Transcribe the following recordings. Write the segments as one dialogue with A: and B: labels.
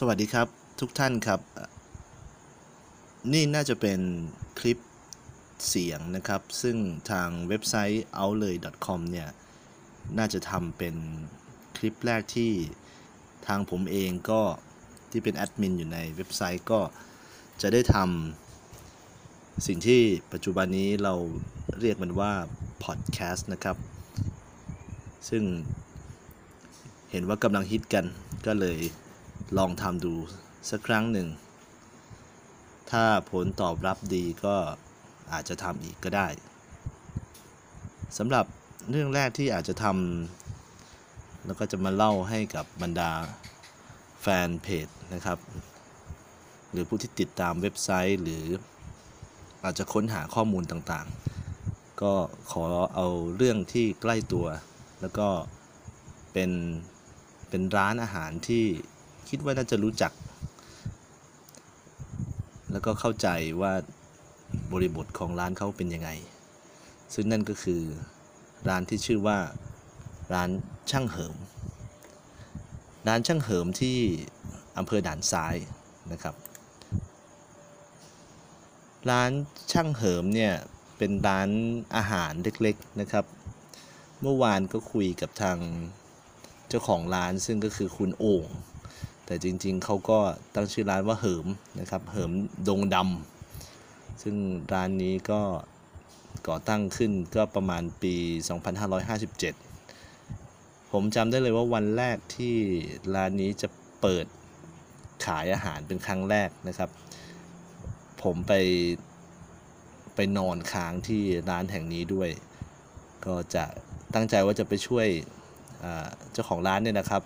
A: สวัสดีครับทุกท่านครับ นี่น่าจะเป็นคลิปเสียงนะครับ ซึ่งทางเว็บไซต์ outlay.com เนี่ย น่าจะทำเป็นคลิปแรกที่ทางผมเองก็ที่เป็นแอดมินอยู่ในเว็บไซต์ก็จะได้ทำสิ่งที่ปัจจุบันนี้เราเรียกมันว่าพอดแคสต์นะครับ ซึ่งเห็นว่ากำลังฮิตกันก็เลย ลองทำดูสักครั้งหนึ่ง ถ้าผลตอบรับดีก็อาจจะทำอีกก็ได้สำหรับเรื่องแรกที่อาจจะทำแล้วก็จะมาเล่าให้กับบรรดาแฟนเพจนะครับ หรือผู้ที่ติดตามเว็บไซต์หรืออาจจะค้นหาข้อมูลต่างๆ ก็ขอเอาเรื่องที่ใกล้ตัว แล้วก็เป็นเป็นร้านอาหารที่ คิดว่าน่าจะรู้จัก แล้วก็เข้าใจว่าบริบทของร้านเขาเป็นยังไง ซึ่งนั่นก็คือร้านที่ชื่อว่าร้านช่างเหิม ร้านช่างเหิมที่อำเภอด่านซ้ายนะครับ ร้านช่างเหิมเนี่ยเป็นร้านอาหารเล็กๆนะครับ เมื่อวานก็คุยกับทางเจ้าของร้านซึ่งก็คือคุณโอ่ง แต่จริงๆเขาก็ตั้งชื่อร้านว่าเหิมนะครับ เหิมดงดำซึ่งร้านนี้ก็ก่อตั้งขึ้นก็ประมาณปี 2557 ผมจำได้เลยว่าวันแรกที่ร้านนี้จะเปิดขายอาหารเป็นครั้งแรกนะครับ ผมไปไปนอนค้างที่ร้านแห่งนี้ด้วย ก็จะตั้งใจว่าจะไปช่วยเจ้าของร้านเนี่ยนะครับ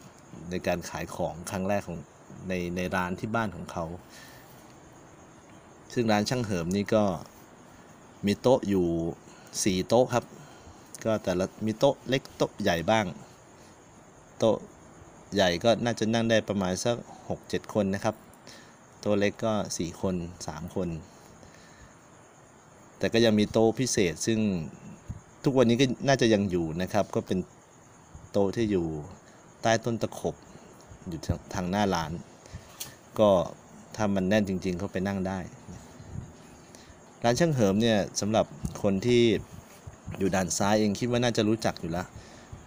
A: ในการขายของครั้งแรกของในในร้านที่บ้านของเขา ซึ่งร้านช่างเหิมนี่ก็มีโต๊ะอยู่ 4 โต๊ะครับ ก็แต่ละมีโต๊ะเล็กโต๊ะใหญ่บ้าง โต๊ะใหญ่ก็น่าจะนั่งได้ประมาณสัก 6-7 คนนะครับ โต๊ะเล็กก็ 4 คน 3 คน แต่ก็ยังมีโต๊ะพิเศษซึ่งทุกวันนี้ก็น่าจะยังอยู่นะครับ ก็เป็นโต๊ะที่อยู่ ใต้ต้นตะขบอยู่ทางหน้าร้าน ก็ถ้ามันแน่นจริง ๆ เขาไปนั่งได้ ร้านช่างเหิมเนี่ยสำหรับคนที่อยู่ด้านซ้ายเองคิดว่าน่าจะรู้จักอยู่ล้ว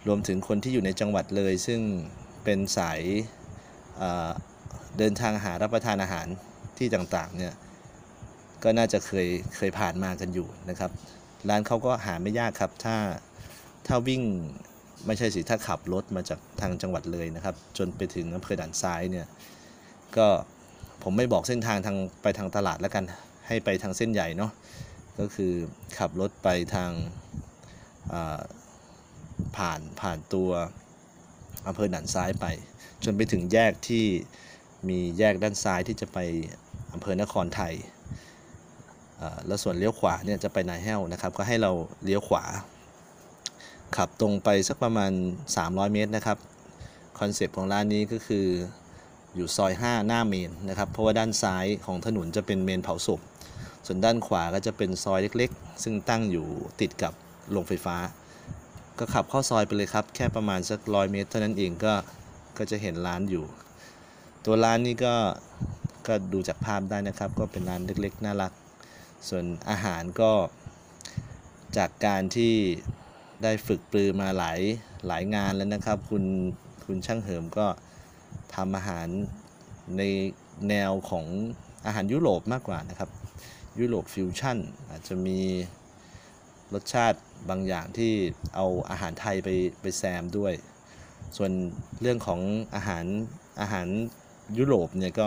A: รวมถึงคนที่อยู่ในจังหวัดเลย ซึ่งเป็นสายเดินทางหารับประทานอาหารที่ต่างๆเนี่ยก็น่าจะเคยเคยผ่านมากันอยู่นะครับ ร้านเขาก็หาไม่ยากครับ ถ้าถ้าวิ่ง ไม่ใช่สิถ้าขับรถมาจากทางจังหวัดเลยนะครับ จนไปถึงอำเภอด่านซ้ายเนี่ยก็ผมไม่บอกเส้นทางทางไปทางตลาดแล้วกัน ให้ไปทางเส้นใหญ่เนาะก็คือขับรถไปทางผ่านผ่านตัวอำเภอด่านซ้ายไป จนไปถึงแยกที่มีแยกด้านซ้ายที่จะไปอำเภอนครไทยแล้วส่วนเลี้ยวขวาเนี่ยจะไปนายแห้วนะครับ ก็ให้เราเลี้ยวขวา ขับตรงไปสักประมาณ 300 เมตรนะครับคอนเซปต์ของร้านนี้ก็คืออยู่ซอย 5 หน้าเมนนะครับ เพราะว่าด้านซ้ายของถนนจะเป็นเมนเผาศพ ส่วนด้านขวาก็จะเป็นซอยเล็กๆ ซึ่งตั้งอยู่ติดกับโรงไฟฟ้า ก็ขับเข้าซอยไปเลยครับ แค่ประมาณสักร้อยเมตร เท่านั้นเองก็ก็จะเห็นร้านอยู่ ตัวร้านนี้ก็ก็ดูจากภาพได้นะครับ ก็เป็นร้านเล็กๆ น่ารัก ส่วนอาหารก็จากการที่ ได้ฝึกปรือมาหลายหลายงานแล้วนะครับ คุณคุณช่างเหิมก็ทำอาหารในแนวของอาหารยุโรปมากกว่านะครับ ยุโรปฟิวชั่นอาจจะมีรสชาติบางอย่างที่เอาอาหารไทยไปไปแซมด้วย ส่วนเรื่องของอาหารอาหารยุโรปเนี่ยก็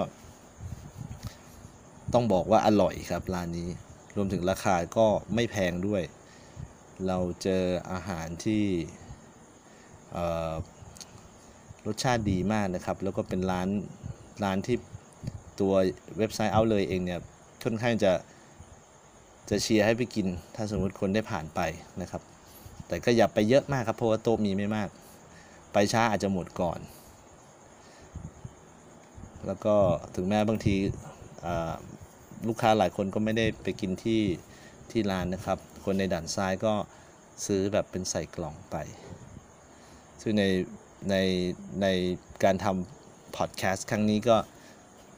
A: ต้องบอกว่าอร่อยครับร้านนี้ รวมถึงราคาก็ไม่แพงด้วย เราเจออาหารที่รสชาติดีมากนะครับ แล้วก็เป็นร้านร้านที่ตัวเว็บไซต์เอาเลยเองเนี่ยค่อนข้างจะจะเชียร์ให้ไปกิน ถ้าสมมติคนได้ผ่านไปนะครับ แต่ก็อย่าไปเยอะมากครับเพราะว่าโต๊ะมีไม่มาก ไปช้าอาจจะหมดก่อน แล้วก็ถึงแม้บางทีลูกค้าหลายคนก็ไม่ได้ไปกินที่ที่ร้านนะครับ คนในด่านซ้ายก็ซื้อแบบเป็นใส่กล่องไป ซึ่งในในในการทำพอดแคสต์ครั้งนี้ก็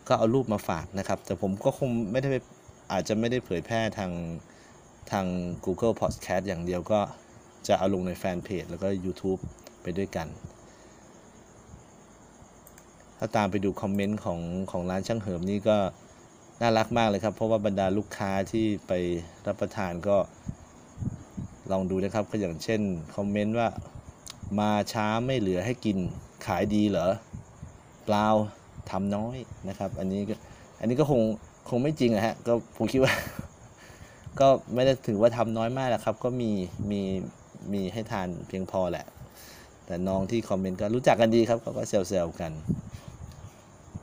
A: ก็เอารูปมาฝากนะครับ แต่ผมก็คงไม่ได้ไปอาจจะไม่ได้เผยแพร่ทางทาง Google Podcast อย่างเดียวก็จะเอาลงในแฟนเพจแล้วก็ YouTube ไปด้วยกัน ถ้าตามไปดูคอมเมนต์ของของร้านช่างเหิมนี่ก็น่ารักมากเลยครับ เพราะว่าบรรดาลูกค้าที่ไปรับประทานก็ ลองดูนะครับก็อย่างเช่นคอมเมนต์ว่ามาช้าไม่เหลือให้กินขายดีเหรอเปล่าทำน้อยนะครับ อันนี้ก็อันนี้ก็คงคงไม่จริงอะฮะก็ผมคิดว่า ก็ไม่ได้ถือว่าทำน้อยมากหรอกครับ ก็มีมีมีให้ทานเพียงพอแหละ แต่น้องที่ comment ก็รู้จักกันดีครับเขาก็เซลล์กัน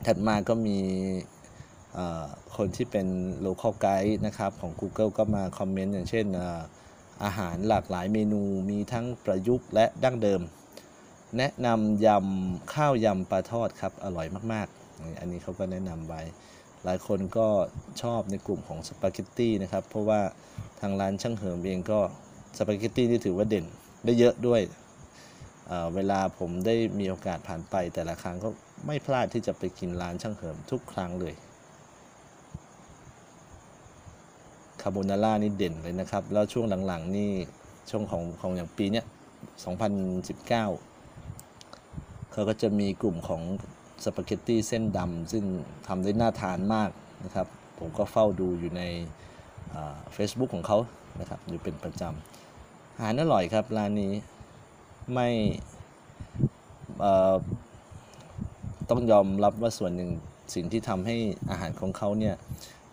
A: ถัดมาก็มีคนที่เป็น local guide นะครับของ Google ก็มา comment อย่างเช่น อาหารหลากหลายเมนูมีทั้งประยุกต์และดั้งเดิม แนะนำยำข้าวยำปลาทอดครับอร่อยมากๆ อันนี้เขาก็แนะนำไว้ หลายคนก็ชอบในกลุ่มของสปาเกตตี้นะครับ เพราะว่าทางร้านช่างเหิมเองก็สปาเกตตี้นี่ถือว่าเด่นได้เยอะด้วยเเวลาผมได้มีโอกาสผ่านไปแต่ละครั้งก็ไม่พลาดที่จะไปกินร้านช่างเหิมทุกครั้งเลยคาโบนาร่านี่เด่นเลยนะครับ แล้วช่วงหลังๆนี่ช่วงของของอย่างปีเนี้ย2019 เขาก็จะมีกลุ่มของสปาเกตตี้เส้นดำซึ่งทำได้น่าทานมากนะครับ ผมก็เฝ้าดูอยู่ในเฟซบุ๊กของเขานะครับ อยู่เป็นประจำอาหารอร่อยครับร้านนี้ไม่ต้องยอมรับว่าส่วนหนึ่งสิ่งที่ทำให้อาหารของเขาเนี่ย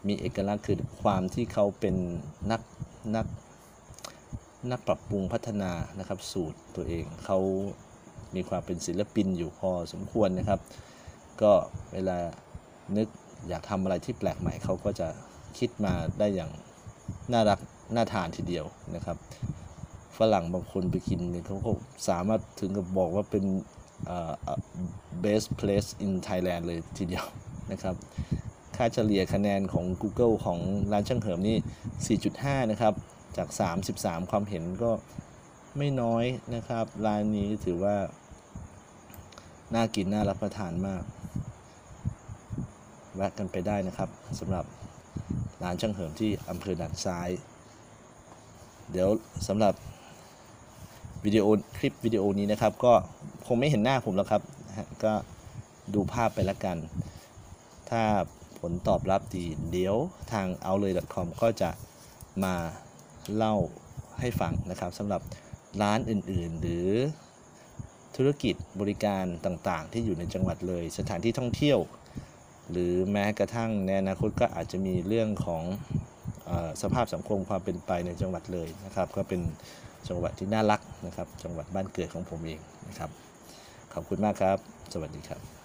A: มีเอกลักษณ์คือความที่เขาเป็นนักนักนักปรับปรุงพัฒนานะครับสูตรตัวเองเขามีความเป็นศิลปินอยู่พอสมควรนะครับ ก็เวลานึกอยากทำอะไรที่แปลกใหม่เขาก็จะคิดมาได้อย่างน่ารักน่าทานทีเดียวนะครับ ฝรั่งบางคนไปกินเนี่ยเขาก็สามารถถึงกับบอกว่าเป็นเอ่อ best place in Thailand เลยทีเดียวนะครับ ค่าเฉลี่ยคะแนนของ Google ของร้านช่างเหิมนี่ 4.5 นะครับ จาก 33 ความเห็นก็ไม่น้อยนะครับ ร้านนี้ถือว่า น่ากิน น่ารับประทานมาก แวะกันไปได้นะครับสำหรับร้านช่างเหิมที่อำเภอด่านซ้าย เดี๋ยวสำหรับวิดีโอคลิปวิดีโอนี้นะครับ ก็คงไม่เห็นหน้าผมแล้วครับ ก็ดูภาพไปละกัน ถ้า ผลตอบรับดี เดี๋ยวทาง outlet.com ก็จะมาเล่าให้ฟังนะครับสำหรับร้านอื่นๆ หรือธุรกิจบริการต่างๆ ที่อยู่ในจังหวัดเลย สถานที่ท่องเที่ยว หรือแม้กระทั่งในอนาคตก็อาจจะมีเรื่องของอสภาพสังคมความเป็นไปในจังหวัดเลยนะครับ ก็เป็นจังหวัดที่น่ารักนะครับ จังหวัดบ้านเกิดของผมเองนะครับ ขอบคุณมากครับ สวัสดีครับ